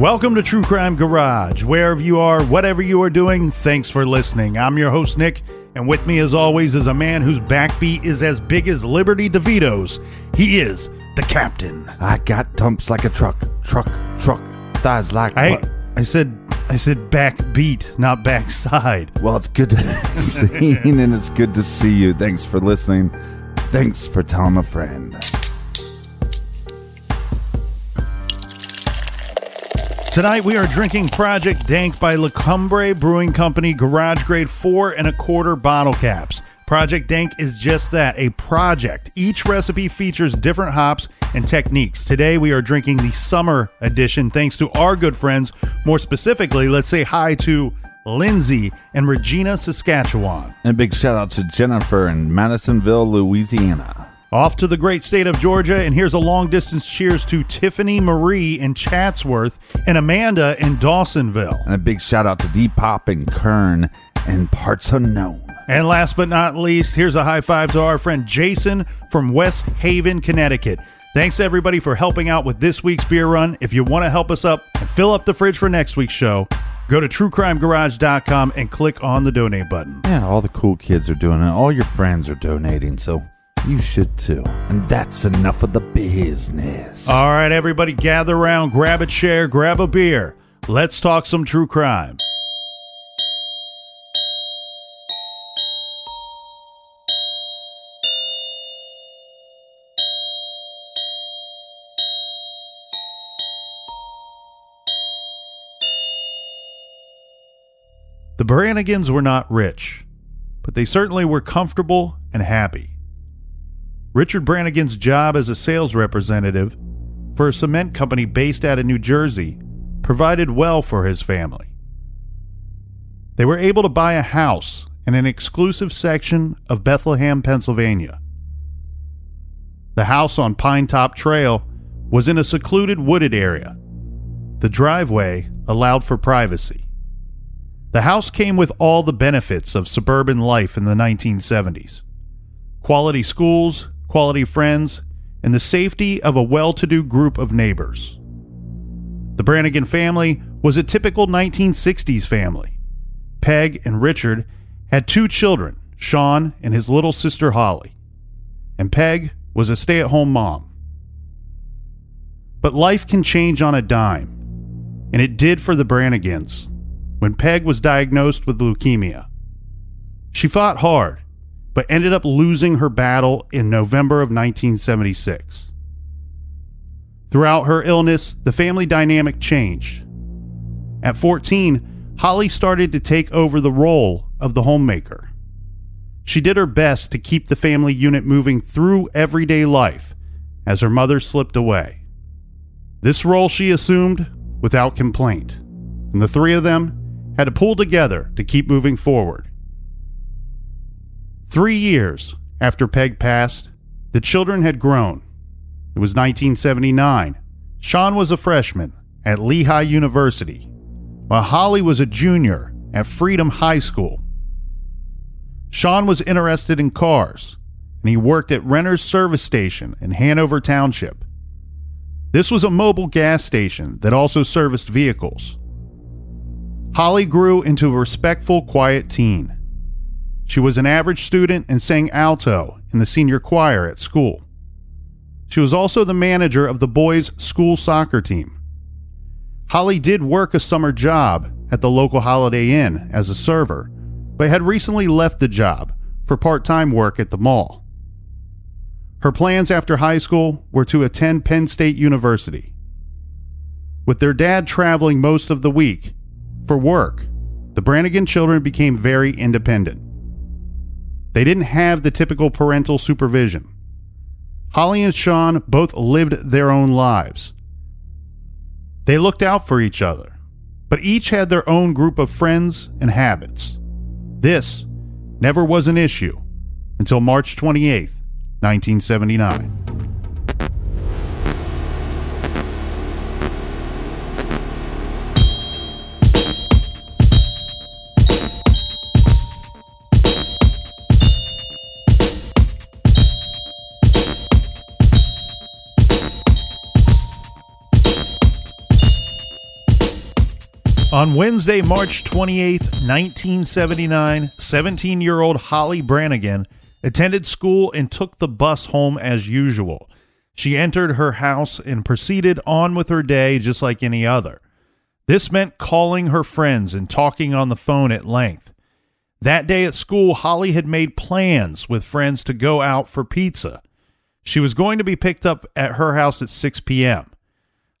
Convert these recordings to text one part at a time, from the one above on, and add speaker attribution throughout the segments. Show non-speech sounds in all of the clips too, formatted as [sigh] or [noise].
Speaker 1: Welcome to True Crime Garage. Wherever you are, whatever you are doing, thanks for listening. I'm your host, Nick, and with me, as always, is a man whose backbeat is as big as Liberty DeVitto's. He is the captain.
Speaker 2: I got dumps like a truck, truck, truck, thighs like.
Speaker 1: I,
Speaker 2: what?
Speaker 1: I said, I said backbeat, not backside.
Speaker 2: Well, it's good to [laughs] see and it's good to see you. Thanks for listening. Thanks for telling a friend.
Speaker 1: Tonight we are drinking Project Dank by La Cumbre Brewing Company Garage Grade 4 and a quarter bottle caps. Project Dank is just that, a project. Each recipe features different hops and techniques. Today we are drinking the summer edition thanks to our good friends. More specifically, let's say hi to Lindsay and Regina, Saskatchewan.
Speaker 2: And a big shout out to Jennifer in Madisonville, Louisiana.
Speaker 1: Off to the great state of Georgia, and here's a long distance cheers to Tiffany Marie in Chatsworth and Amanda in Dawsonville.
Speaker 2: And a big shout out to Depop and Kern and parts unknown.
Speaker 1: And last but not least, here's a high five to our friend Jason from West Haven, Connecticut. Thanks everybody for helping out with this week's beer run. If you want to help us up and fill up the fridge for next week's show, go to truecrimegarage.com and click on the donate button.
Speaker 2: Yeah, all the cool kids are doing it. All your friends are donating, so you should too. And that's enough of the business.
Speaker 1: All right, everybody, gather around, grab a chair, grab a beer. Let's talk some true crime. The Brannigans were not rich, but they certainly were comfortable and happy. Richard Brannigan's job as a sales representative for a cement company based out of New Jersey provided well for his family. They were able to buy a house in an exclusive section of Bethlehem, Pennsylvania. The house on Pine Top Trail was in a secluded wooded area. The driveway allowed for privacy. The house came with all the benefits of suburban life in the 1970s quality schools, quality friends, and the safety of a well to do group of neighbors. The Brannigan family was a typical 1960s family. Peg and Richard had two children, Sean and his little sister Holly, and Peg was a stay at home mom. But life can change on a dime, and it did for the Brannigans when Peg was diagnosed with leukemia. She fought hard, but ended up losing her battle in November of 1976. Throughout her illness, the family dynamic changed. At 14, Holly started to take over the role of the homemaker. She did her best to keep the family unit moving through everyday life as her mother slipped away. This role she assumed without complaint, and the three of them had to pull together to keep moving forward. Three years after Peg passed, the children had grown. It was 1979. Sean was a freshman at Lehigh University, while Holly was a junior at Freedom High School. Sean was interested in cars, and he worked at Renner's Service Station in Hanover Township. This was a mobile gas station that also serviced vehicles. Holly grew into a respectful, quiet teen. She was an average student and sang alto in the senior choir at school. She was also the manager of the boys' school soccer team. Holly did work a summer job at the local Holiday Inn as a server, but had recently left the job for part time work at the mall. Her plans after high school were to attend Penn State University. With their dad traveling most of the week for work, the Brannigan children became very independent. They didn't have the typical parental supervision. Holly and Sean both lived their own lives. They looked out for each other, but each had their own group of friends and habits. This never was an issue until March 28, 1979. On Wednesday, March 28, 1979, 17 year old Holly Brannigan attended school and took the bus home as usual. She entered her house and proceeded on with her day just like any other. This meant calling her friends and talking on the phone at length. That day at school, Holly had made plans with friends to go out for pizza. She was going to be picked up at her house at 6 p.m.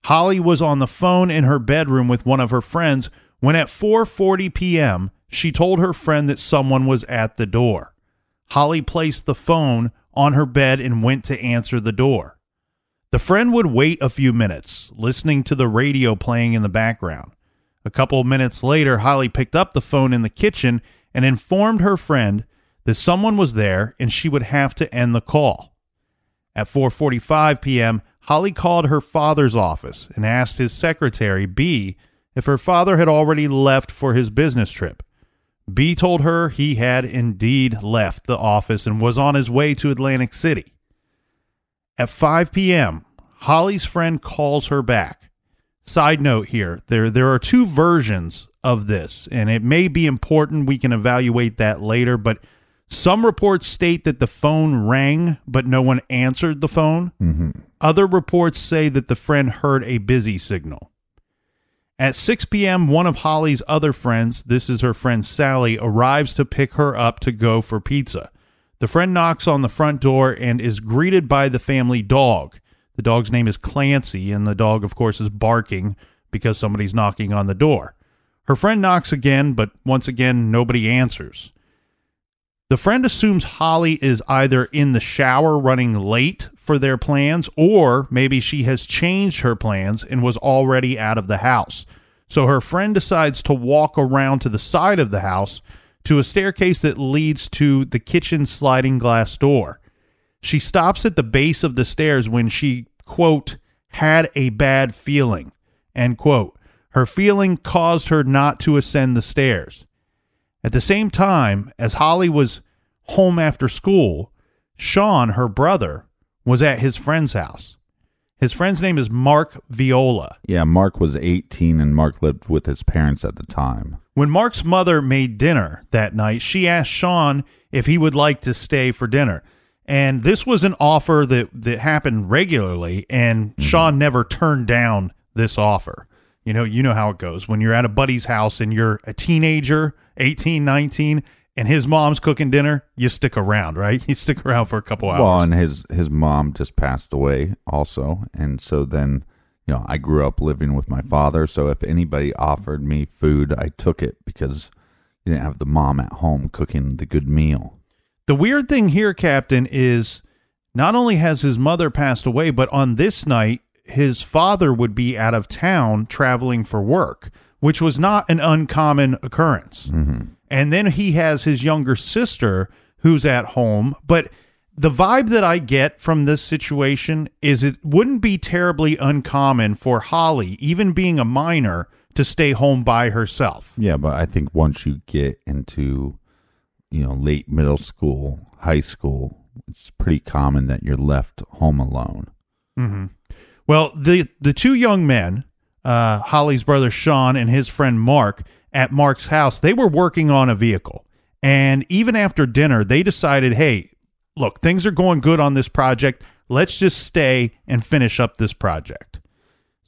Speaker 1: Holly was on the phone in her bedroom with one of her friends when at 4:40 p.m. she told her friend that someone was at the door. Holly placed the phone on her bed and went to answer the door. The friend would wait a few minutes, listening to the radio playing in the background. A couple of minutes later, Holly picked up the phone in the kitchen and informed her friend that someone was there and she would have to end the call. At 4:45 p.m., Holly called her father's office and asked his secretary, B, if her father had already left for his business trip. B told her he had indeed left the office and was on his way to Atlantic City. At 5 p.m., Holly's friend calls her back. Side note here, there there are two versions of this, and it may be important we can evaluate that later, but some reports state that the phone rang, but no one answered the phone.
Speaker 2: Mm-hmm.
Speaker 1: Other reports say that the friend heard a busy signal. At 6 p.m., one of Holly's other friends, this is her friend Sally, arrives to pick her up to go for pizza. The friend knocks on the front door and is greeted by the family dog. The dog's name is Clancy, and the dog, of course, is barking because somebody's knocking on the door. Her friend knocks again, but once again, nobody answers. The friend assumes Holly is either in the shower running late for their plans, or maybe she has changed her plans and was already out of the house. So her friend decides to walk around to the side of the house to a staircase that leads to the kitchen sliding glass door. She stops at the base of the stairs when she, quote, had a bad feeling, end quote. Her feeling caused her not to ascend the stairs. At the same time, as Holly was home after school, Sean, her brother, was at his friend's house. His friend's name is Mark Viola.
Speaker 2: Yeah, Mark was 18 and Mark lived with his parents at the time.
Speaker 1: When Mark's mother made dinner that night, she asked Sean if he would like to stay for dinner. And this was an offer that, that happened regularly, and mm-hmm. Sean never turned down this offer. You know, you know how it goes. When you're at a buddy's house and you're a teenager, 18, 19, and his mom's cooking dinner, you stick around, right? [laughs] You stick around for a couple hours.
Speaker 2: Well, and his his mom just passed away also, and so then you know I grew up living with my father. So if anybody offered me food, I took it because you didn't have the mom at home cooking the good meal.
Speaker 1: The weird thing here, Captain, is not only has his mother passed away, but on this night, his father would be out of town traveling for work, which was not an uncommon occurrence. Mm-hmm. And then he has his younger sister who's at home, but the vibe that I get from this situation is it wouldn't be terribly uncommon for Holly, even being a minor, to stay home by herself.
Speaker 2: Yeah, but I think once you get into, you know, late middle school, high school, it's pretty common that you're left home alone. Mm-hmm.
Speaker 1: Well, the the two young men, uh, Holly's brother Sean and his friend Mark, at Mark's house, they were working on a vehicle. And even after dinner, they decided, hey, look, things are going good on this project. Let's just stay and finish up this project.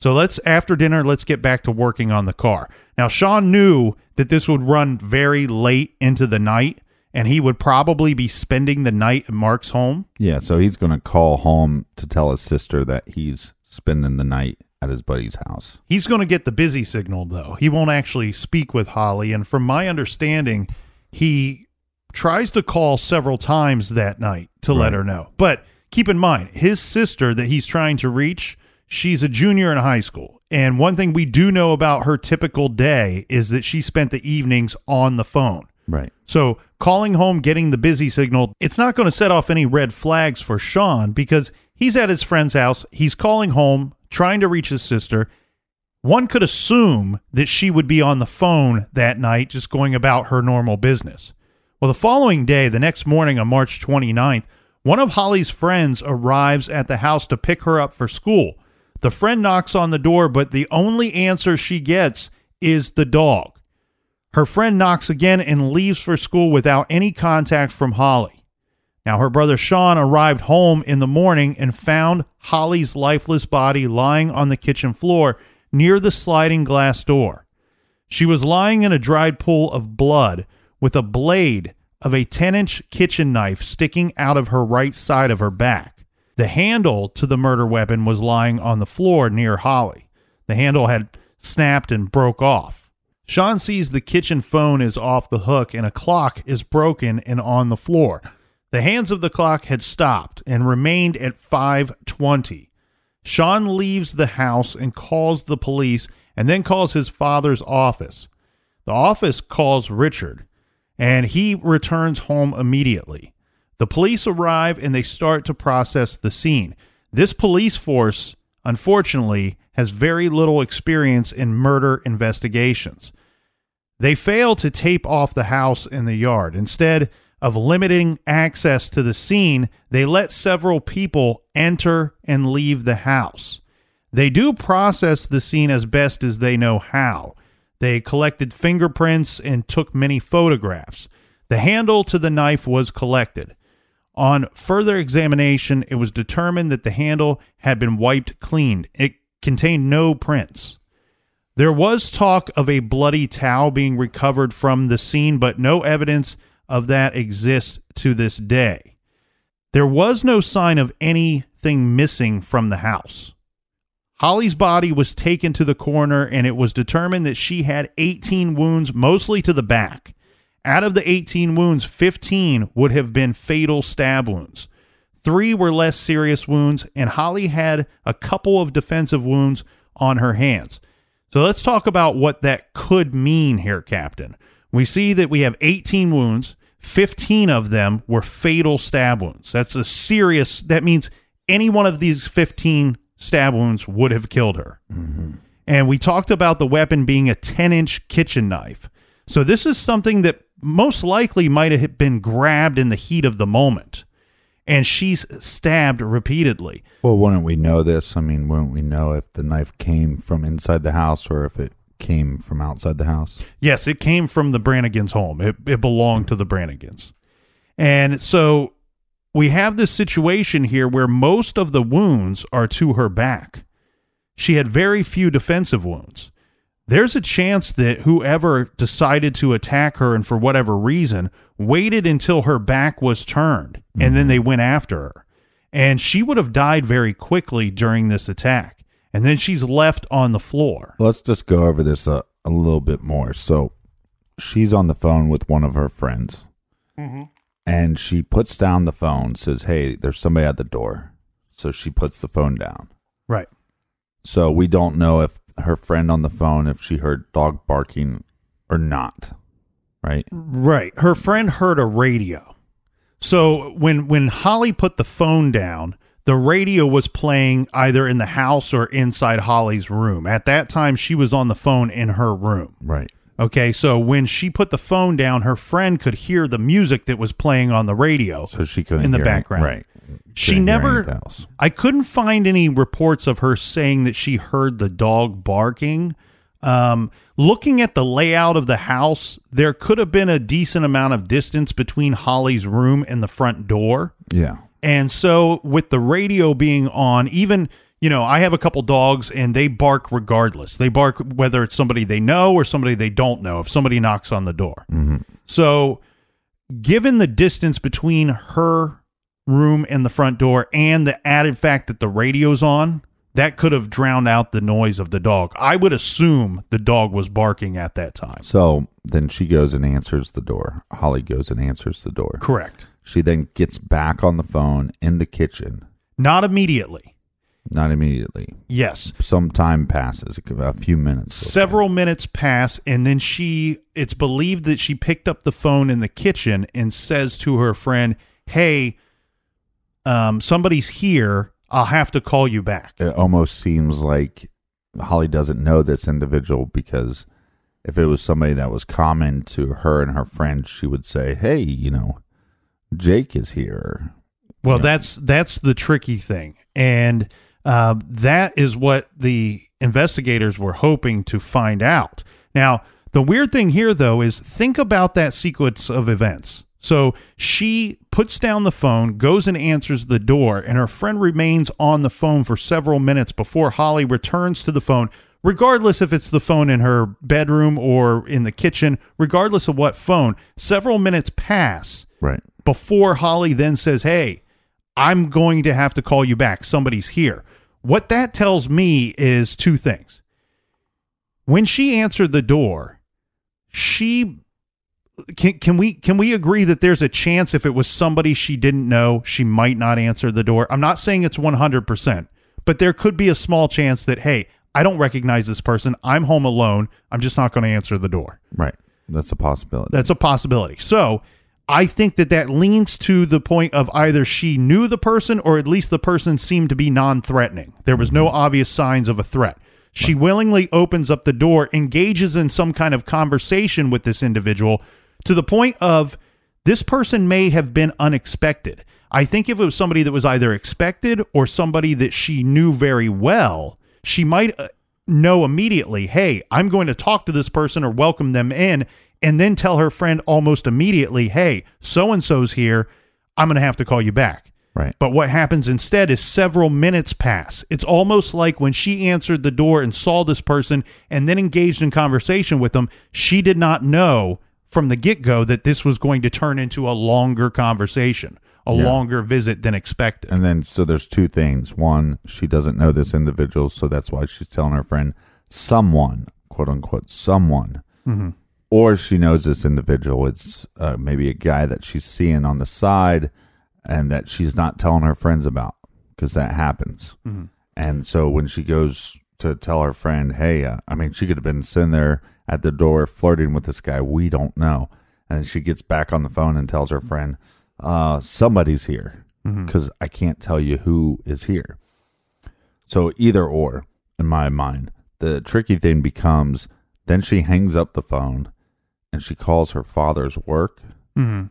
Speaker 1: So let's after dinner, let's get back to working on the car. Now, Sean knew that this would run very late into the night, and he would probably be spending the night at Mark's home.
Speaker 2: Yeah, so he's going to call home to tell his sister that he's spending the night at his buddy's house.
Speaker 1: He's going to get the busy signal, though. He won't actually speak with Holly. And from my understanding, he tries to call several times that night to let her know. But keep in mind, his sister that he's trying to reach, she's a junior in high school. And one thing we do know about her typical day is that she spent the evenings on the phone.
Speaker 2: Right.
Speaker 1: So calling home, getting the busy signal, it's not going to set off any red flags for Sean because he's at his friend's house. He's calling home, trying to reach his sister. One could assume that she would be on the phone that night, just going about her normal business. Well, the following day, the next morning on March 29th, one of Holly's friends arrives at the house to pick her up for school. The friend knocks on the door, but the only answer she gets is the dog. Her friend knocks again and leaves for school without any contact from Holly. Now, her brother Sean arrived home in the morning and found Holly's lifeless body lying on the kitchen floor near the sliding glass door. She was lying in a dried pool of blood with a blade of a 10 inch kitchen knife sticking out of her right side of her back. The handle to the murder weapon was lying on the floor near Holly. The handle had snapped and broke off. Sean sees the kitchen phone is off the hook and a clock is broken and on the floor. The hands of the clock had stopped and remained at 520. Sean leaves the house and calls the police and then calls his father's office. The office calls Richard and he returns home immediately. The police arrive and they start to process the scene. This police force, unfortunately, has very little experience in murder investigations. They fail to tape off the house and the yard. Instead of limiting access to the scene, they let several people enter and leave the house. They do process the scene as best as they know how. They collected fingerprints and took many photographs. The handle to the knife was collected. On further examination, it was determined that the handle had been wiped clean. It contained no prints. There was talk of a bloody towel being recovered from the scene, but no evidence of that exists to this day. There was no sign of anything missing from the house. Holly's body was taken to the coroner, and it was determined that she had 18 wounds, mostly to the back. Out of the 18 wounds, 15 would have been fatal stab wounds. Three were less serious wounds, and Holly had a couple of defensive wounds on her hands. So let's talk about what that could mean here, Captain. We see that we have 18 wounds, 15 of them were fatal stab wounds. That's a serious, that means any one of these 15 stab wounds would have killed her. Mm-hmm. And we talked about the weapon being a 10 inch kitchen knife. So this is something that most likely might have been grabbed in the heat of the moment. And she's stabbed repeatedly.
Speaker 2: Well, wouldn't we know this? I mean, wouldn't we know if the knife came from inside the house or if it came from outside the house?
Speaker 1: Yes, it came from the Brannigans' home. It, it belonged to the Brannigans. And so we have this situation here where most of the wounds are to her back. She had very few defensive wounds. There's a chance that whoever decided to attack her and for whatever reason waited until her back was turned and then mm-hmm. they went after her. And she would have died very quickly during this attack. And then she's left on the floor.
Speaker 2: Let's just go over this a, a little bit more. So she's on the phone with one of her friends. Mm-hmm. And she puts down the phone, says, Hey, there's somebody at the door. So she puts the phone down.
Speaker 1: Right.
Speaker 2: So we don't know if her friend on the phone, if she heard dog barking or not. Right?
Speaker 1: Right. Her friend heard a radio. So when when Holly put the phone down, the radio was playing either in the house or inside Holly's room. At that time, she was on the phone in her room.
Speaker 2: Right.
Speaker 1: Okay, so when she put the phone down, her friend could hear the music that was playing on the radio.
Speaker 2: So she couldn't
Speaker 1: In the background.
Speaker 2: Right.
Speaker 1: She
Speaker 2: Couldn't
Speaker 1: never. I couldn't find any reports of her saying that she heard the dog barking. Um, looking at the layout of the house, there could have been a decent amount of distance between Holly's room and the front door.
Speaker 2: Yeah.
Speaker 1: And so, with the radio being on, even, you know, I have a couple dogs and they bark regardless. They bark whether it's somebody they know or somebody they don't know, if somebody knocks on the door. Mm-hmm. So, given the distance between her room and the front door and the added fact that the radio's on, that could have drowned out the noise of the dog. I would assume the dog was barking at that time.
Speaker 2: So then she goes and answers the door. Holly goes and answers the door.
Speaker 1: Correct.
Speaker 2: She then gets back on the phone in the kitchen.
Speaker 1: Not immediately.
Speaker 2: Not immediately.
Speaker 1: Yes.
Speaker 2: Some time passes, a few minutes.
Speaker 1: Several minutes pass, and then she, it's believed that she picked up the phone in the kitchen and says to her friend, Hey, um, somebody's here. I'll have to call you back.
Speaker 2: It almost seems like Holly doesn't know this individual because if it was somebody that was common to her and her friends, she would say, "Hey, you know, Jake is here."
Speaker 1: Well,
Speaker 2: Yeah.
Speaker 1: that's that's the tricky thing, and uh, that is what the investigators were hoping to find out. Now, the weird thing here, though, is think about that sequence of events. So she puts down the phone, goes and answers the door, and her friend remains on the phone for several minutes before Holly returns to the phone. Regardless if it's the phone in her bedroom or in the kitchen, regardless of what phone, several minutes pass
Speaker 2: Right.
Speaker 1: Before Holly then says, Hey, I'm going to have to call you back. Somebody's here. What that tells me is two things. When she answered the door, she can can we can we agree that there's a chance if it was somebody she didn't know, she might not answer the door. I'm not saying it's 100%, but there could be a small chance that hey, I don't recognize this person. I'm home alone. I'm just not going to answer the door.
Speaker 2: Right. That's a possibility.
Speaker 1: That's a possibility. So I think that that leans to the point of either she knew the person or at least the person seemed to be non threatening. There was no obvious signs of a threat. She willingly opens up the door, engages in some kind of conversation with this individual to the point of this person may have been unexpected. I think if it was somebody that was either expected or somebody that she knew very well, she might uh, know immediately, hey, I'm going to talk to this person or welcome them in, and then tell her friend almost immediately, hey, so and so's here. I'm going to have to call you back.
Speaker 2: right.
Speaker 1: But what happens instead is several minutes pass. It's almost like when she answered the door and saw this person and then engaged in conversation with them, she did not know from the get go that this was going to turn into a longer conversation, a
Speaker 2: Yeah.
Speaker 1: longer visit than expected.
Speaker 2: And then so there's two things. One, she doesn't know this individual, so that's why she's telling her friend someone, quote unquote, someone.
Speaker 1: Mhm.
Speaker 2: Or she knows this individual. It's uh, maybe a guy that she's seeing on the side and that she's not telling her friends about because that happens. And so when she goes to tell her friend, hey, uh, I mean, she could have been sitting there at the door flirting with this guy. We don't know. And she gets back on the phone and tells her friend, uh, somebody's here because I can't tell you who is here. So either or, in my mind, the tricky thing becomes then she hangs up the phone and she calls her father's work
Speaker 1: Mhm.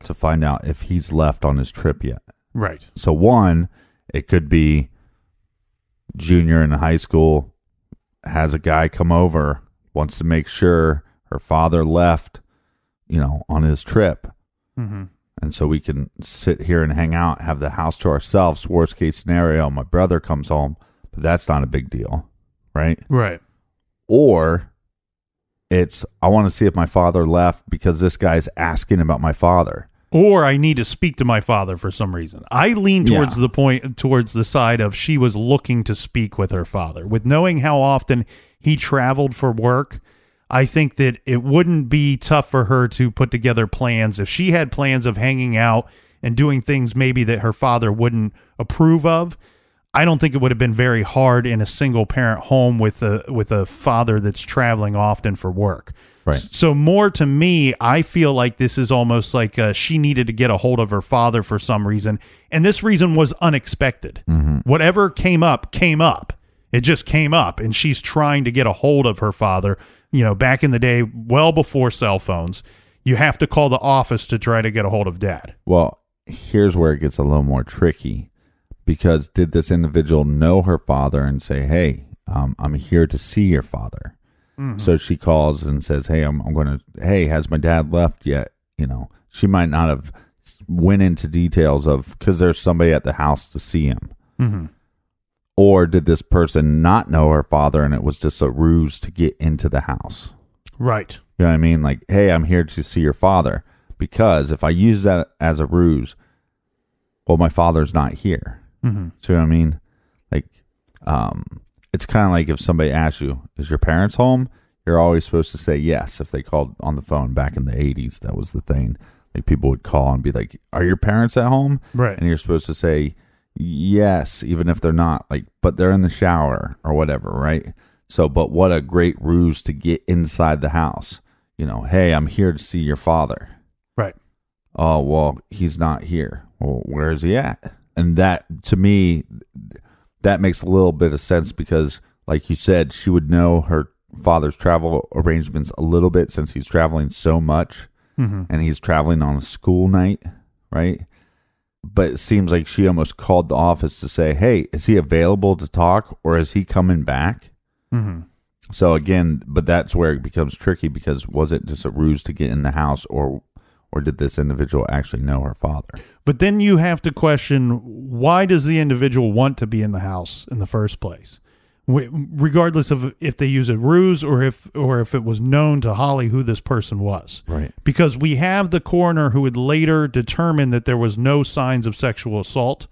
Speaker 2: to find out if he's left on his trip yet.
Speaker 1: Right.
Speaker 2: So one, it could be junior in high school has a guy come over, wants to make sure her father left, you know, on his trip.
Speaker 1: hmm
Speaker 2: And so we can sit here and hang out, have the house to ourselves. Worst case scenario, my brother comes home, but that's not a big deal, right?
Speaker 1: Right.
Speaker 2: Or it's I want to see if my father left because this guy's asking about my father.
Speaker 1: Or I need to speak to my father for some reason. I lean towards
Speaker 2: Yeah.
Speaker 1: the point, towards the side of she was looking to speak with her father. With knowing how often he traveled for work, I think that it wouldn't be tough for her to put together plans. If she had plans of hanging out and doing things maybe that her father wouldn't approve of, I don't think it would have been very hard in a single parent home with a with a father that's traveling often for work.
Speaker 2: Right.
Speaker 1: So more to me, I feel like this is almost like uh, she needed to get a hold of her father for some reason, and this reason was unexpected. Whatever came up came up. It just came up, and she's trying to get a hold of her father. You know, back in the day, well before cell phones, you have to call the office to try to get a hold of dad.
Speaker 2: Well, here's where it gets a little more tricky because did this individual know her father and say, "Hey, um, I'm here to see your father"? So she calls and says, "Hey, I'm, I'm going to. Hey, has my dad left yet?" You know, she might not have went into details of because there's somebody at the house to see him. Or did this person not know her father and it was just a ruse to get into the house?
Speaker 1: Right.
Speaker 2: You know what I mean? Like, hey, I'm here to see your father. Because if I use that as a ruse, well, my father's not here. Mm-hmm. Know what I mean? Like, um, it's kind of like if somebody asks you, is your parents home? You're always supposed to say yes. If they called on the phone back in the 80s, that was the thing. Like, people would call and be like, are your parents at home?
Speaker 1: Right.
Speaker 2: And you're supposed to say yes, even if they're not, like, but they're in the shower or whatever, right? So, but what a great ruse to get inside the house. You know, hey, I'm here to see your father.
Speaker 1: Right.
Speaker 2: Oh, well, he's not here. Well, where is he at? And that, to me, that makes a little bit of sense because, like you said, she would know her father's travel arrangements a little bit since he's traveling so much mm-hmm. and he's traveling on a school night, right? But it seems like she almost called the office to say, hey, is he available to talk or is he coming back? Mm-hmm. So again, but that's where it becomes tricky because was it just a ruse to get in the house or or did this individual actually know her father?
Speaker 1: But then you have to question why does the individual want to be in the house in the first place? Regardless of if they use a ruse or if or if it was known to Holly who this person was.
Speaker 2: Right.
Speaker 1: Because we have the coroner who would later determine that there was no signs of sexual assault.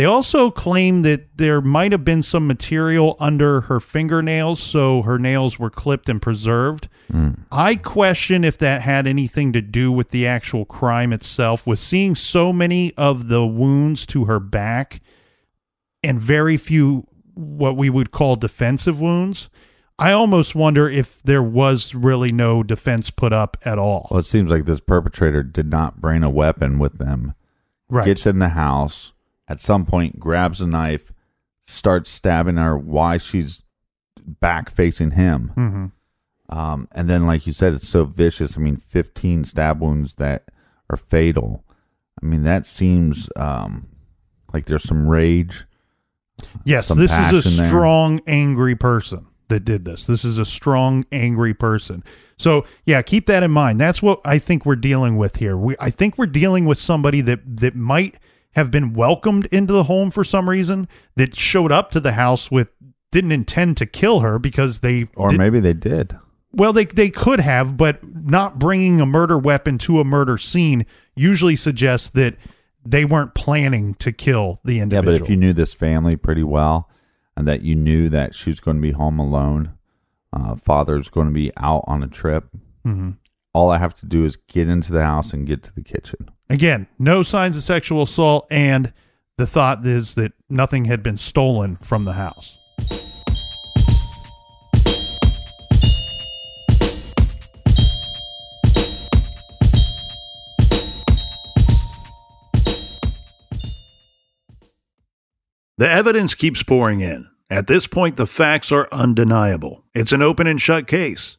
Speaker 1: They also claim that there might have been some material under her fingernails, so her nails were clipped and preserved. Hmm. I question if that had anything to do with the actual crime itself. With seeing so many of the wounds to her back and very few what we would call defensive wounds, I almost wonder if there was really no defense put up at all.
Speaker 2: Well, it seems like this perpetrator did not bring a weapon with them.
Speaker 1: right.
Speaker 2: Gets in the house, at some point grabs a knife, starts stabbing her while she's back facing him.
Speaker 1: hmm
Speaker 2: Um, and then, like you said, it's so vicious. I mean, 15 stab wounds that are fatal. I mean, that seems um, like there's some rage.
Speaker 1: Yes,
Speaker 2: some
Speaker 1: this is a
Speaker 2: there.
Speaker 1: strong, angry person that did this. This is a strong, angry person. So, yeah, keep that in mind. That's what I think we're dealing with here. We, I think we're dealing with somebody that that might have been welcomed into the home for some reason, that showed up to the house with didn't intend to kill her because they
Speaker 2: Or maybe they did.
Speaker 1: well, they they could have, but not bringing a murder weapon to a murder scene usually suggests that they weren't planning to kill the individual.
Speaker 2: Yeah, but if you knew this family pretty well and that you knew that she's going to be home alone, uh, father's going to be out on a trip,
Speaker 1: Mhm.
Speaker 2: All I have to do is get into the house and get to the kitchen.
Speaker 1: Again, no signs of sexual assault, and the thought is that nothing had been stolen from the house. The evidence keeps pouring in. At this point, the facts are undeniable. It's an open and shut case.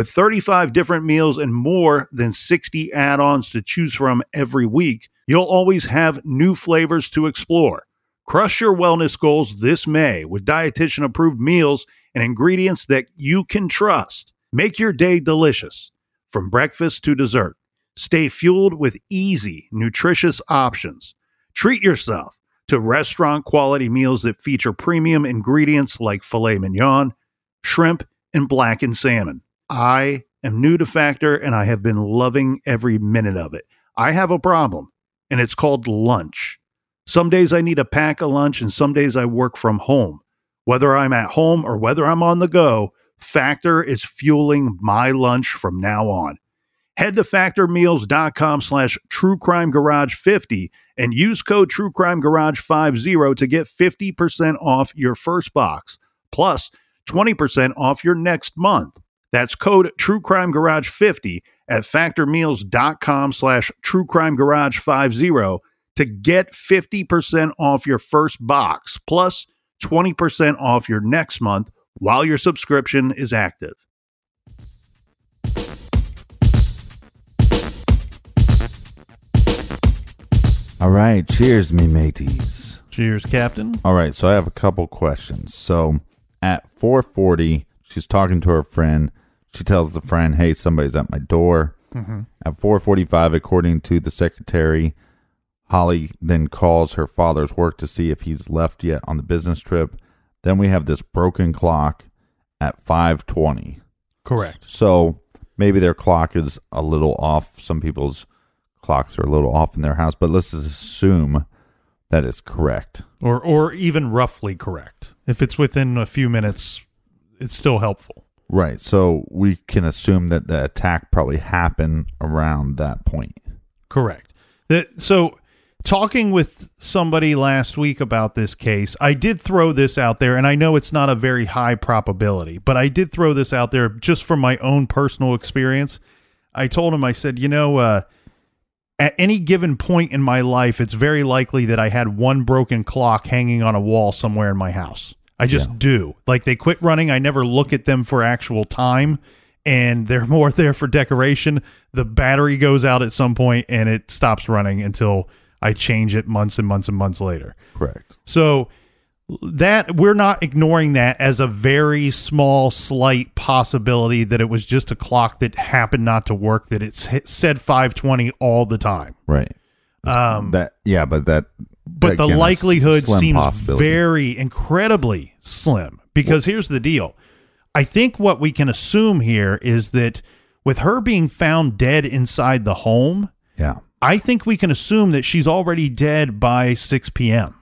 Speaker 1: With 35 different meals and more than 60 add ons to choose from every week, you'll always have new flavors to explore. Crush your wellness goals this May with dietitian approved meals and ingredients that you can trust. Make your day delicious from breakfast to dessert. Stay fueled with easy, nutritious options. Treat yourself to restaurant quality meals that feature premium ingredients like filet mignon, shrimp, and blackened salmon. I am new to Factor and I have been loving every minute of it. I have a problem, and it's called lunch. Some days I need to pack a lunch, and some days I work from home. Whether I'm at home or whether I'm on the go, Factor is fueling my lunch from now on. Head to factormeals.com slash truecrimegarage50 and use code truecrimegarage50 to get 50% off your first box, plus 20% off your next month. That's code truecrimegarage50 at factormeals.com slash truecrimegarage50 to get 50% off your first box, plus 20% off your next month while your subscription is active.
Speaker 3: All right, cheers, me mateys.
Speaker 1: Cheers, Captain.
Speaker 3: All right, so I have a couple questions. So at 4:40, she's talking to her friend. She tells the friend, "Hey, somebody's at my door." Mm-hmm. At 4:45, according to the secretary, Holly then calls her father's work to see if he's left yet on the business trip. Then we have this broken clock
Speaker 2: at 5:20.
Speaker 1: Correct.
Speaker 2: So maybe their clock is a little off. Some people's clocks are a little off in their house, but let's assume that is correct.
Speaker 1: Or or even roughly correct. If it's within a few minutes, it's still helpful.
Speaker 2: Right. So we can assume that the attack probably happened around that point.
Speaker 1: Correct. That so talking with somebody last week about this case, I did throw this out there and I know it's not a very high probability, but I did throw this out there just from my own personal experience. I told him I said, "You know, uh at any given point in my life, it's very likely that I had one broken clock hanging on a wall somewhere in my house. I just
Speaker 2: Yeah.
Speaker 1: do. Like they quit running, I never look at them for actual time, and they're [laughs] more there for decoration. The battery goes out at some point and it stops running until I change it months and months and months later.
Speaker 2: Correct.
Speaker 1: So that we're not ignoring that as a very small slight possibility that it was just a clock that happened not to work that it's hit, said 520 all the time
Speaker 2: Right.
Speaker 1: um
Speaker 2: That yeah, but that
Speaker 1: but the likelihood seems very incredibly slim. Because here's the deal. I think what we can assume here is that with her being found dead inside the home
Speaker 2: yeah.
Speaker 1: I think we can assume that she's already dead by 6 p.m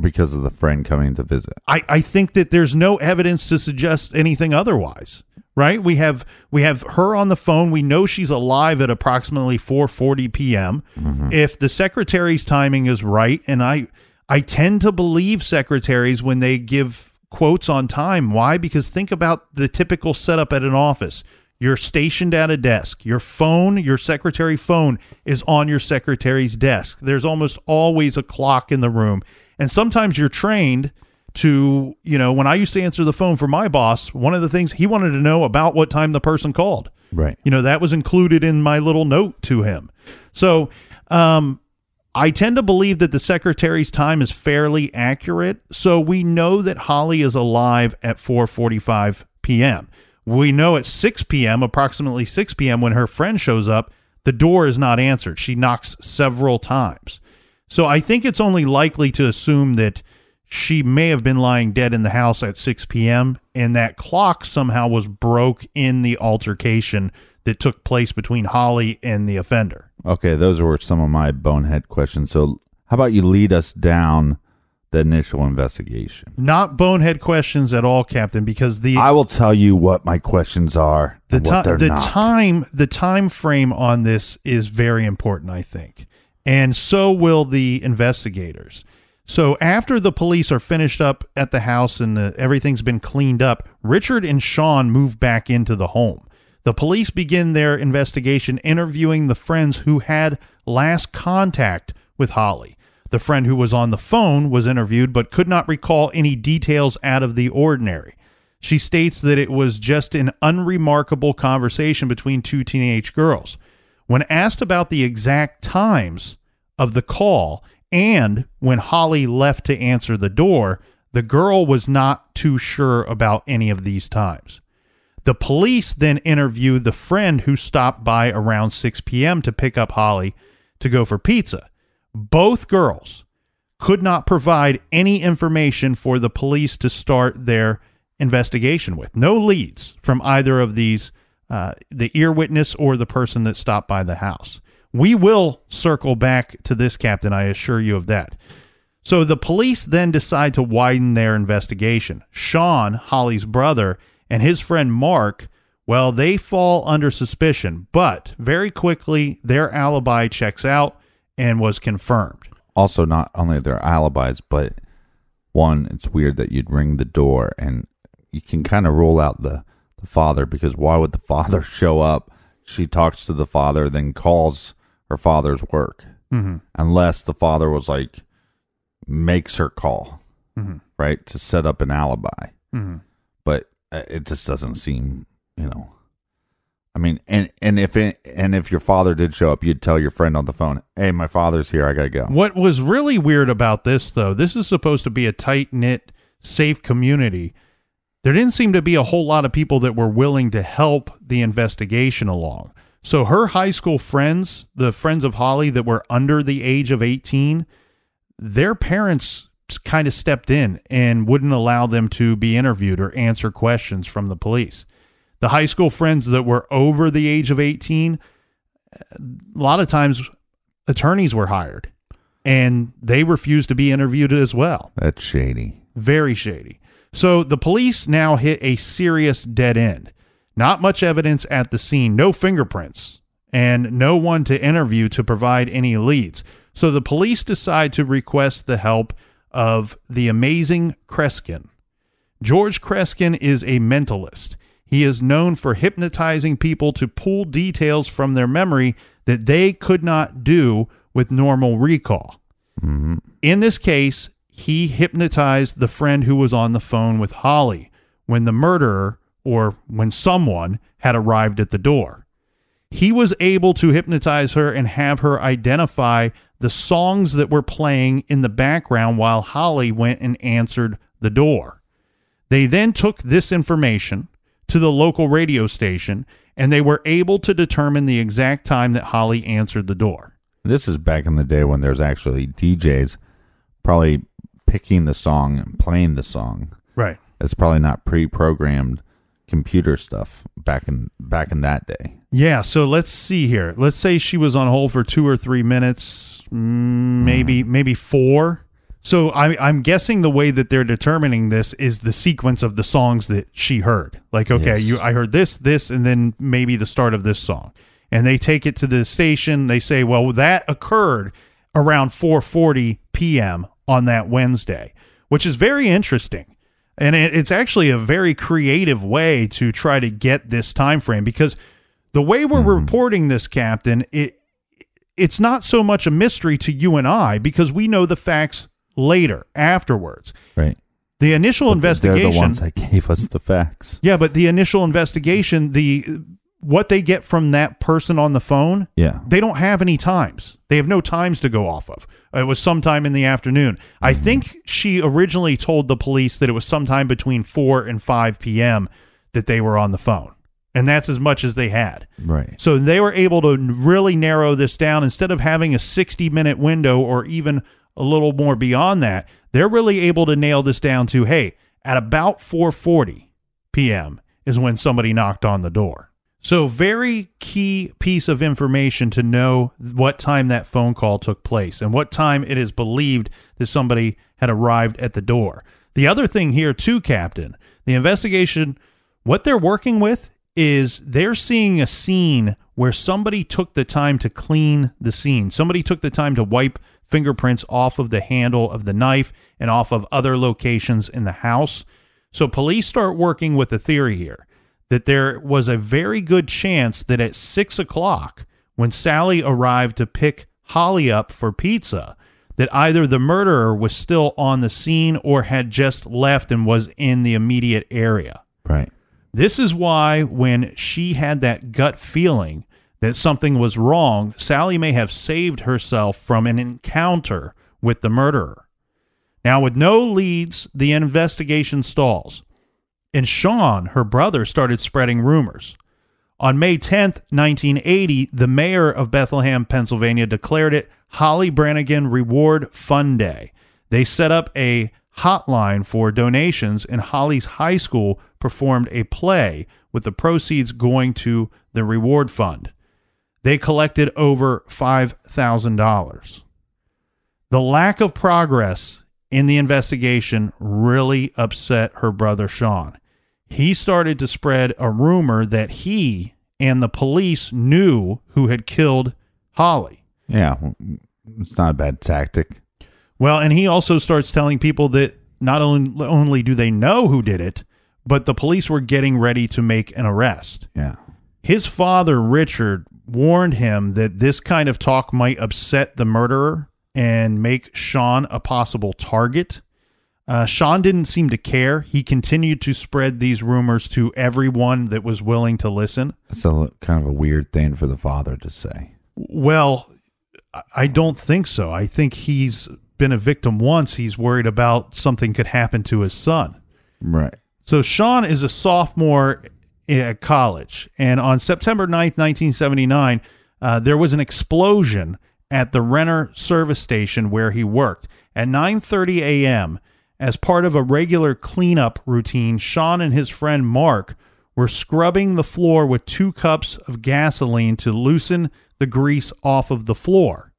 Speaker 2: because of the friend coming to visit.
Speaker 1: I, I think that there's no evidence to suggest anything otherwise right? We have we have her on the phone. We know she's alive at approximately 4:40 p.m. Mm-hmm. if the secretary's timing is right and i i tend to believe secretaries when they give quotes on time why because think about the typical setup at an office you're stationed at a desk your phone your secretary phone is on your secretary's desk there's almost always a clock in the room and sometimes you're trained to, you know, when I used to answer the phone for my boss, one of the things he wanted to know about what time the person called.
Speaker 2: Right.
Speaker 1: You know, that was included in my little note to him. So, um, I tend to believe that the secretary's time is fairly accurate. So we know that Holly is alive at 4:45 p.m. We know at 6 p.m., approximately 6 p.m., when her friend shows up, the door is not answered. She knocks several times. So I think it's only likely to assume that she may have been lying dead in the house at 6 p.m. and that clock somehow was broke in the altercation that took place between Holly and the offender.
Speaker 2: Okay, those were some of my bonehead questions. So how about you lead us down the initial investigation?
Speaker 1: Not bonehead questions at all, Captain, because the
Speaker 2: I will tell you what my questions are
Speaker 1: the,
Speaker 2: and
Speaker 1: ti-
Speaker 2: what they're
Speaker 1: the
Speaker 2: not.
Speaker 1: time the time frame on this is very important i think and so will the investigators so after the police are finished up at the house and the, everything's been cleaned up richard and sean move back into the home the police begin their investigation interviewing the friends who had last contact with holly the friend who was on the phone was interviewed but could not recall any details out of the ordinary she states that it was just an unremarkable conversation between two teenage girls. When asked about the exact times of the call and when Holly left to answer the door, the girl was not too sure about any of these times. The police then interviewed the friend who stopped by around 6 p.m. to pick up Holly to go for pizza. Both girls could not provide any information for the police to start their investigation with. No leads from either of these, uh, the ear witness or the person that stopped by the house. We will circle back to this, Captain. I assure you of that. So the police then decide to widen their investigation. Sean, Holly's brother, and his friend Mark, well, they fall under suspicion, but very quickly their alibi checks out and was confirmed.
Speaker 2: also, not only their alibis, but one, it's weird that you'd ring the door and you can kind of rule out the, the father because why would the [laughs] father show up? She talks to the father, then calls her father's work.
Speaker 1: Mm-hmm.
Speaker 2: Unless the father was like, makes her call,
Speaker 1: Mm-hmm.
Speaker 2: right, to set up an alibi.
Speaker 1: Mm-hmm.
Speaker 2: But Uh, it just doesn't seem, you know. I mean, and and if it, and if your father did show up, you'd tell your friend on the phone, "Hey, my father's here. I gotta go."
Speaker 1: What was really weird about this, though, this is supposed to be a tight knit, safe community. There didn't seem to be a whole lot of people that were willing to help the investigation along. So her high school friends, the friends of Holly that were under the age of 18, their parents kind of stepped in and wouldn't allow them to be interviewed or answer questions from the police. The high school friends that were over the age of 18, a lot of times attorneys were hired and they refused to be interviewed as well.
Speaker 2: That's shady.
Speaker 1: Very shady. So the police now hit a serious dead end. Not much evidence at the scene, no fingerprints, and no one to interview to provide any leads. So the police decide to request the help of the amazing Kreskin. George Kreskin is a mentalist. He is known for hypnotizing people to pull details from their memory that they could not do with normal recall. Mm-hmm. In this case, he hypnotized the friend who was on the phone with Holly when the murderer or when someone had arrived at the door. He was able to hypnotize her and have her identify the songs that were playing in the background while Holly went and answered the door. They then took this information to the local radio station and they were able to determine the exact time that Holly answered the door.
Speaker 2: This is back in the day when there's actually DJs probably picking the song and playing the song.
Speaker 1: Right.
Speaker 2: It's probably not pre-programmed computer stuff back in back in that day.
Speaker 1: Yeah, so let's see here. Let's say she was on hold for two or three minutes, mm, maybe maybe four. So I, I'm guessing the way that they're determining this is the sequence of the songs that she heard. Like, okay,
Speaker 2: Yes.
Speaker 1: you I heard this, this, and then maybe the start of this song, and they take it to the station. They say, well, that occurred around 4:40 p.m. on that Wednesday, which is very interesting. And it, it's actually a very creative way to try to get this time frame because the way we're mm-hmm. reporting this, Captain, it it's not so much a mystery to you and I because we know the facts later, afterwards.
Speaker 2: Right.
Speaker 1: The initial investigation.
Speaker 2: They're the ones that gave us the facts.
Speaker 1: yeah, but the initial investigation, the what they get from that person on the phone,
Speaker 2: Yeah.
Speaker 1: they don't have any times. They have no times to go off of. It was sometime in the afternoon. I mm-hmm. think she originally told the police that it was sometime between 4 and 5 p.m. that they were on the phone. And that's as much as they had.
Speaker 2: Right.
Speaker 1: So they were able to really narrow this down instead of having a 60 minute window or even a little more beyond that. They're really able to nail this down to hey, at about 4:40 p.m. is when somebody knocked on the door. So very key piece of information to know what time that phone call took place and what time it is believed that somebody had arrived at the door. The other thing here too, Captain, the investigation what they're working with is they're seeing a scene where somebody took the time to clean the scene. Somebody took the time to wipe fingerprints off of the handle of the knife and off of other locations in the house. So police start working with a theory here that there was a very good chance that at six o'clock, when Sally arrived to pick Holly up for pizza, that either the murderer was still on the scene or had just left and was in the immediate area.
Speaker 2: Right.
Speaker 1: This is why, when she had that gut feeling that something was wrong, Sally may have saved herself from an encounter with the murderer. Now, with no leads, the investigation stalls, and Sean, her brother, started spreading rumors. On May 10th, 1980, the mayor of Bethlehem, Pennsylvania, declared it Holly Brannigan Reward Fund Day. They set up a hotline for donations, and Holly's high school performed a play with the proceeds going to the reward fund. They collected over $5,000. The lack of progress in the investigation really upset her brother Sean. He started to spread a rumor that he and the police knew who had killed Holly.
Speaker 2: Yeah. It's not a bad tactic.
Speaker 1: Well, and he also starts telling people that not only, only do they know who did it, but the police were getting ready to make an arrest.
Speaker 2: Yeah.
Speaker 1: His father, Richard, warned him that this kind of talk might upset the murderer and make Sean a possible target. Uh, Sean didn't seem to care. He continued to spread these rumors to everyone that was willing to listen.
Speaker 2: It's a kind of a weird thing for the father to say.
Speaker 1: Well, I- I don't think so. I think he's been a victim once. He's worried about something could happen to his son.
Speaker 2: Right.
Speaker 1: So Sean is a sophomore at college, and on September 9th, 1979, uh, there was an explosion at the Renner service station where he worked, At 9:30 a.m., as part of a regular cleanup routine, Sean and his friend Mark were scrubbing the floor with two cups of gasoline to loosen the grease off of the floor.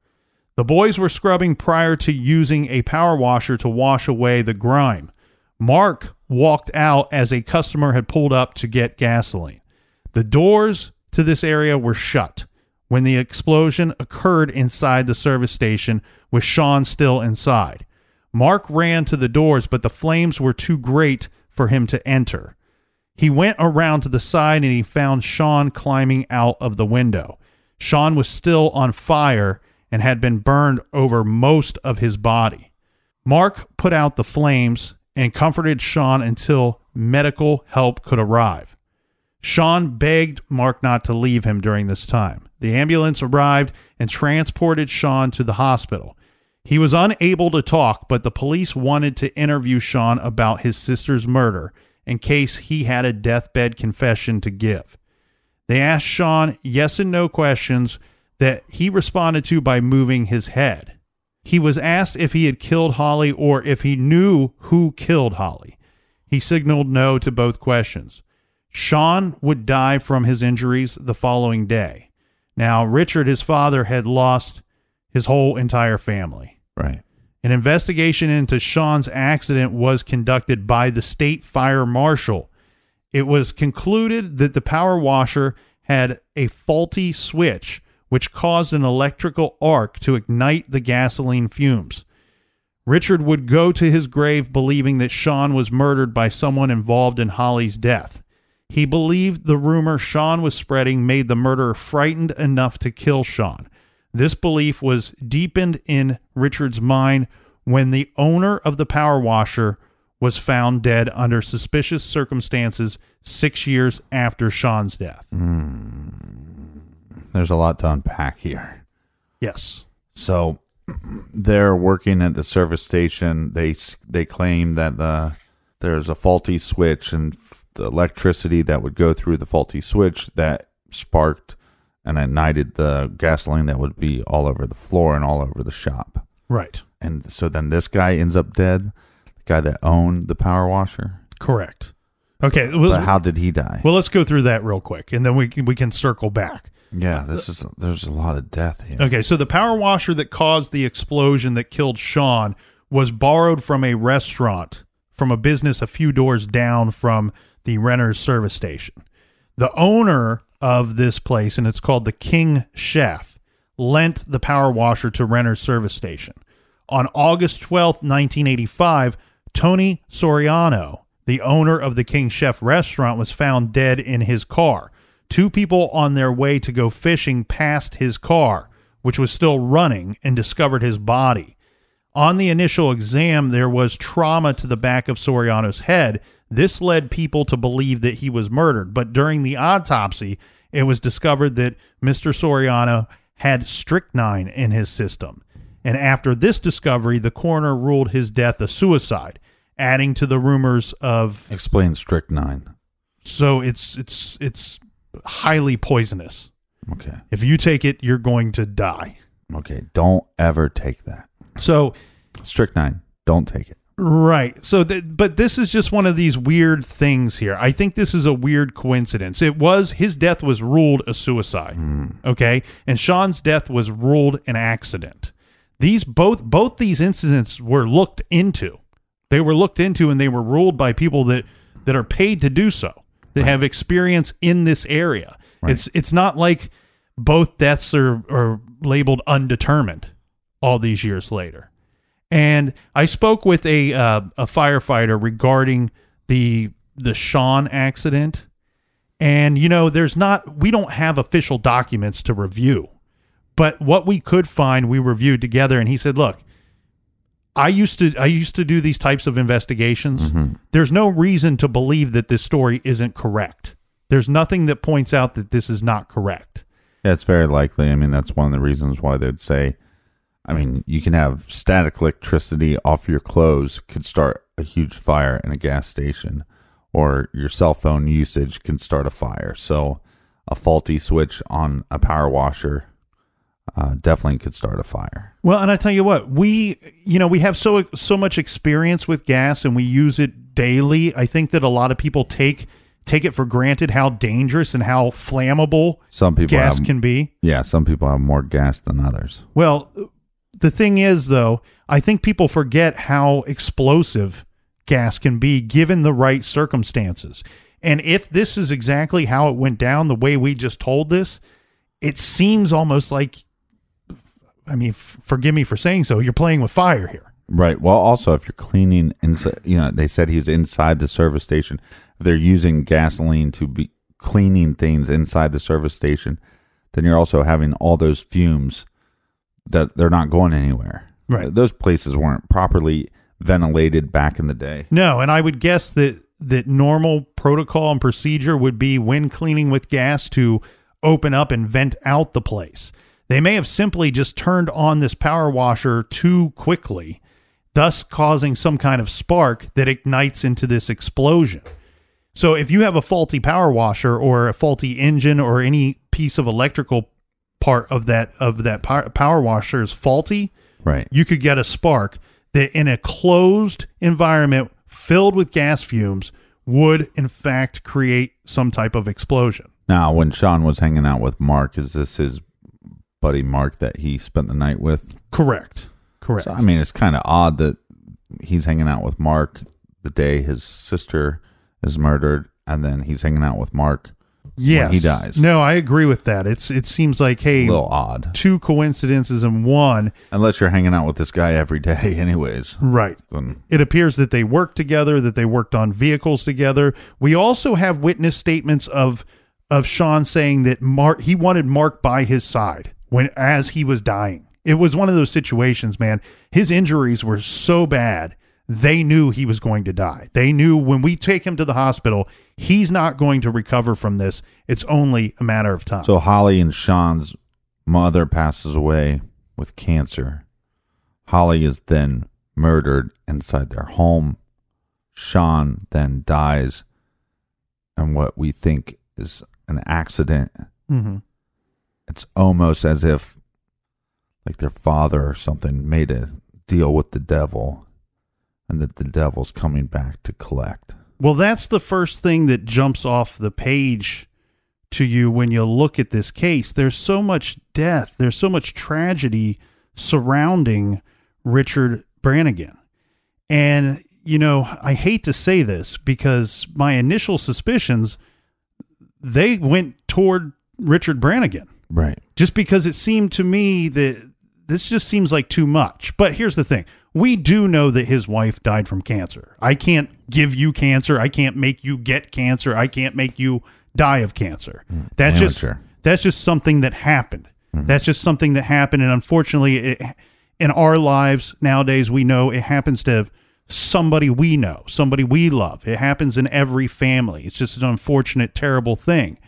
Speaker 1: The boys were scrubbing prior to using a power washer to wash away the grime. Mark walked out as a customer had pulled up to get gasoline. The doors to this area were shut when the explosion occurred inside the service station with Sean still inside. Mark ran to the doors, but the flames were too great for him to enter. He went around to the side and he found Sean climbing out of the window. Sean was still on fire and had been burned over most of his body. Mark put out the flames and comforted Sean until medical help could arrive. Sean begged Mark not to leave him during this time. The ambulance arrived and transported Sean to the hospital. He was unable to talk, but the police wanted to interview Sean about his sister's murder in case he had a deathbed confession to give. They asked Sean yes and no questions that he responded to by moving his head. He was asked if he had killed Holly or if he knew who killed Holly. He signaled no to both questions. Sean would die from his injuries the following day. Now, Richard, his father, had lost his whole entire family.
Speaker 2: Right.
Speaker 1: An investigation into Sean's accident was conducted by the state fire marshal. It was concluded that the power washer had a faulty switch, which caused an electrical arc to ignite the gasoline fumes. Richard would go to his grave believing that Sean was murdered by someone involved in Holly's death. He believed the rumor Sean was spreading made the murderer frightened enough to kill Sean. This belief was deepened in Richard's mind when the owner of the power washer was found dead under suspicious circumstances six years after Sean's death. Hmm.
Speaker 2: There's a lot to unpack here.
Speaker 1: Yes.
Speaker 2: So [clears throat] they're working at the service station. They they claim that the there's a faulty switch and the electricity that would go through the faulty switch that sparked and ignited the gasoline that would be all over the floor and all over the shop.
Speaker 1: Right.
Speaker 2: And so then this guy ends up dead, the guy that owned the power washer.
Speaker 1: Correct. Okay. Well,
Speaker 2: But how did he die?
Speaker 1: well, let's go through that real quick, and then we can, we can circle back.
Speaker 2: yeah, this is there's a lot of death here.
Speaker 1: Okay, so the power washer that caused the explosion that killed Sean was borrowed from a restaurant from a business a few doors down from the renter's service station. The owner of this place, and it's called the King Chef, lent the power washer to renter's service station. On August twelfth, 1985, Tony Soriano, the owner of the King Chef restaurant, was found dead in his car. Two people on their way to go fishing passed his car, which was still running, and discovered his body. On the initial exam, there was trauma to the back of Soriano's head. This led people to believe that he was murdered, but during the autopsy, it was discovered that Mr. Soriano had strychnine in his system. And after this discovery, the coroner ruled his death a suicide, adding to the rumors of
Speaker 2: Explain strychnine.
Speaker 1: so it's it's it's highly poisonous.
Speaker 2: Okay.
Speaker 1: If you take it, you're going to die.
Speaker 2: Okay. Don't ever take that.
Speaker 1: So
Speaker 2: Strychnine. Don't take it.
Speaker 1: Right. So, th- but this is just one of these weird things here. I think this is a weird coincidence. It was his death was ruled a suicide. Hmm. Okay, and Sean's death was ruled an accident. These both both these incidents were looked into. They were looked into, and they were ruled by people that that are paid to do so. That have experience in this area. It's it's not like both deaths are are labeled undetermined all these years later. And I spoke with a uh, a firefighter regarding the the Sean accident, and you know, there's not we don't have official documents to review, but what we could find, we reviewed together. And he said, "Look, I used to I used to do these types of investigations. There's no reason to believe that this story isn't correct. There's nothing that points out that this is not correct."
Speaker 2: It's very likely. I mean, that's one of the reasons why they'd say, I mean, you can have static electricity off your clothes could start a huge fire in a gas station, or your cell phone usage can start a fire. So, a faulty switch on a power washer uh, definitely could start a fire.
Speaker 1: Well, and I tell you what, we you know we have so so much experience with gas and we use it daily. I think that a lot of people take take it for granted how dangerous and how flammable
Speaker 2: Some people
Speaker 1: gas
Speaker 2: have,
Speaker 1: can be.
Speaker 2: yeah, some people have more gas than others.
Speaker 1: Well, the thing is, though, I think people forget how explosive gas can be given the right circumstances. And if this is exactly how it went down, the way we just told this, it seems almost like, I mean, f- forgive me for saying so, you're playing with fire here.
Speaker 2: Right. Well, also, if you're cleaning inside, you know, they said he's inside the service station. If they're using gasoline to be cleaning things inside the service station, then you're also having all those fumes that they're not going anywhere.
Speaker 1: Right.
Speaker 2: Those places weren't properly ventilated back in the day.
Speaker 1: No, and I would guess that that normal protocol and procedure would be when cleaning with gas to open up and vent out the place. They may have simply just turned on this power washer too quickly, thus causing some kind of spark that ignites into this explosion. So if you have a faulty power washer or a faulty engine or any piece of electrical part of that of that power, washer is faulty,
Speaker 2: Right.
Speaker 1: you could get a spark that in a closed environment filled with gas fumes would in fact create some type of explosion.
Speaker 2: Now, when Sean was hanging out with Mark, is this his buddy Mark that he spent the night with?
Speaker 1: Correct. Correct.
Speaker 2: So, I mean, it's kind of odd that he's hanging out with Mark the day his sister is murdered, and then he's hanging out with Mark
Speaker 1: yes.
Speaker 2: he dies.
Speaker 1: No, I agree with that. It's it seems like hey,
Speaker 2: a little odd.
Speaker 1: two coincidences in one.
Speaker 2: Unless you're hanging out with this guy every day, [laughs] anyways.
Speaker 1: Right.
Speaker 2: Then
Speaker 1: It appears that they worked together, that they worked on vehicles together. We also have witness statements of of Sean saying that Mark he wanted Mark by his side when as he was dying. It was one of those situations, man. His injuries were so bad, they knew he was going to die. They knew when we take him to the hospital, he's not going to recover from this. It's only a matter of time.
Speaker 2: so Holly and Sean's mother passes away with cancer. Holly is then murdered inside their home. Sean then dies, and what we think is an accident.
Speaker 1: hmm
Speaker 2: It's almost as if, like their father or something, made a deal with the devil, and that the devil's coming back to collect.
Speaker 1: Well, that's the first thing that jumps off the page to you when you look at this case. There's so much death, there's so much tragedy surrounding Richard Brannigan. And, you know, I hate to say this because my initial suspicions they went toward Richard Brannigan
Speaker 2: Right.
Speaker 1: just because it seemed to me that this just seems like too much. But here's the thing we do know that his wife died from cancer. I can't give you cancer. I can't make you get cancer. I can't make you die of cancer. Hmm. That's just that's just something that happened. Mm-hmm. That's just something that happened, and unfortunately, it, in our lives nowadays, we know it happens to somebody we know, somebody we love. It happens in every family. It's just an unfortunate, terrible thing.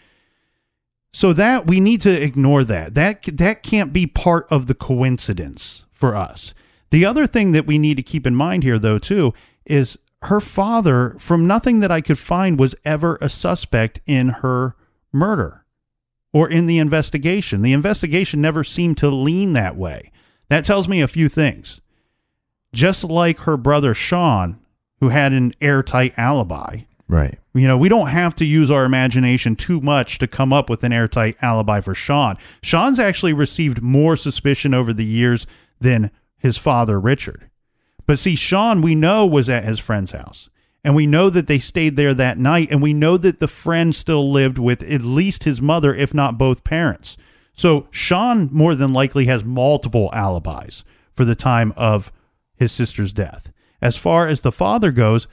Speaker 1: So that we need to ignore that. That that can't be part of the coincidence for us. The other thing that we need to keep in mind here though too is her father from nothing that I could find was ever a suspect in her murder or in the investigation. The investigation never seemed to lean that way. That tells me a few things. Just like her brother Sean who had an airtight alibi,
Speaker 2: Right.
Speaker 1: you know, we don't have to use our imagination too much to come up with an airtight alibi for Sean. Sean's actually received more suspicion over the years than his father, Richard. But see, Sean, we know, was at his friend's house. And we know that they stayed there that night. And we know that the friend still lived with at least his mother, if not both parents. So Sean more than likely has multiple alibis for the time of his sister's death. As far as the father goes,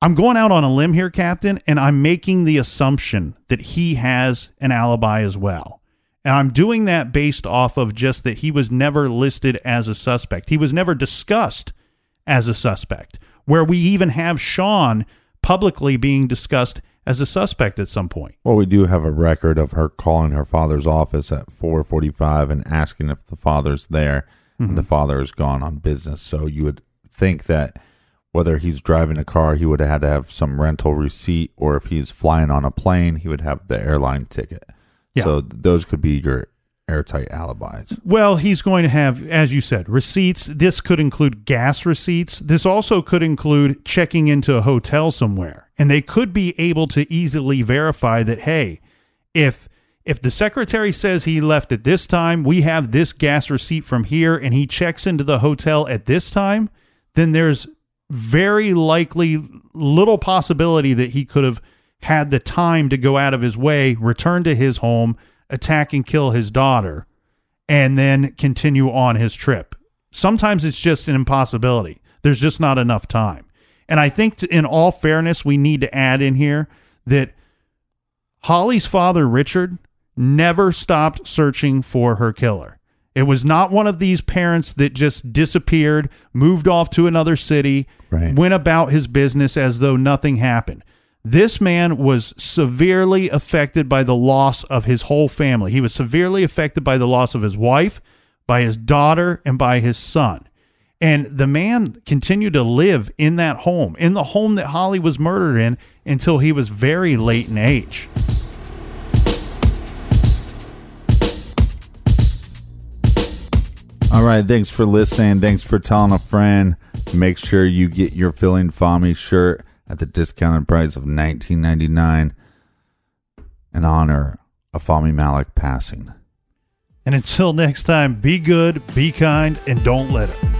Speaker 1: I'm going out on a limb here, Captain, and I'm making the assumption that he has an alibi as well. And I'm doing that based off of just that he was never listed as a suspect. He was never discussed as a suspect, where we even have Sean publicly being discussed as a suspect at some point.
Speaker 2: Well, we do have a record of her calling her father's office at 4:45 and asking if the father's there, and the father is gone on business. So you would think that whether he's driving a car, he would have had to have some rental receipt, or if he's flying on a plane, he would have the airline ticket.
Speaker 1: Yeah.
Speaker 2: So those could be your airtight alibis.
Speaker 1: Well, he's going to have, as you said, receipts. This could include gas receipts. This also could include checking into a hotel somewhere. And they could be able to easily verify that, hey, if if the secretary says he left at this time, we have this gas receipt from here, and he checks into the hotel at this time, then there's very likely little possibility that he could have had the time to go out of his way, return to his home, attack and kill his daughter, and then continue on his trip. Sometimes it's just an impossibility. There's just not enough time. And I think, to, in all fairness, we need to add in here that Holly's father, Richard, never stopped searching for her killer. It was not one of these parents that just disappeared, moved off to another city,
Speaker 2: Right.
Speaker 1: went about his business as though nothing happened. This man was severely affected by the loss of his whole family. He was severely affected by the loss of his wife, by his daughter, and by his son. And the man continued to live in that home, in the home that Holly was murdered in, until he was very late in age.
Speaker 2: All right, thanks for listening. Thanks for telling a friend. Make sure you get your Feeling Fami shirt at the discounted price of nineteen ninety nine in honor of Fami Malik passing.
Speaker 1: And until next time, be good, be kind, and don't let it.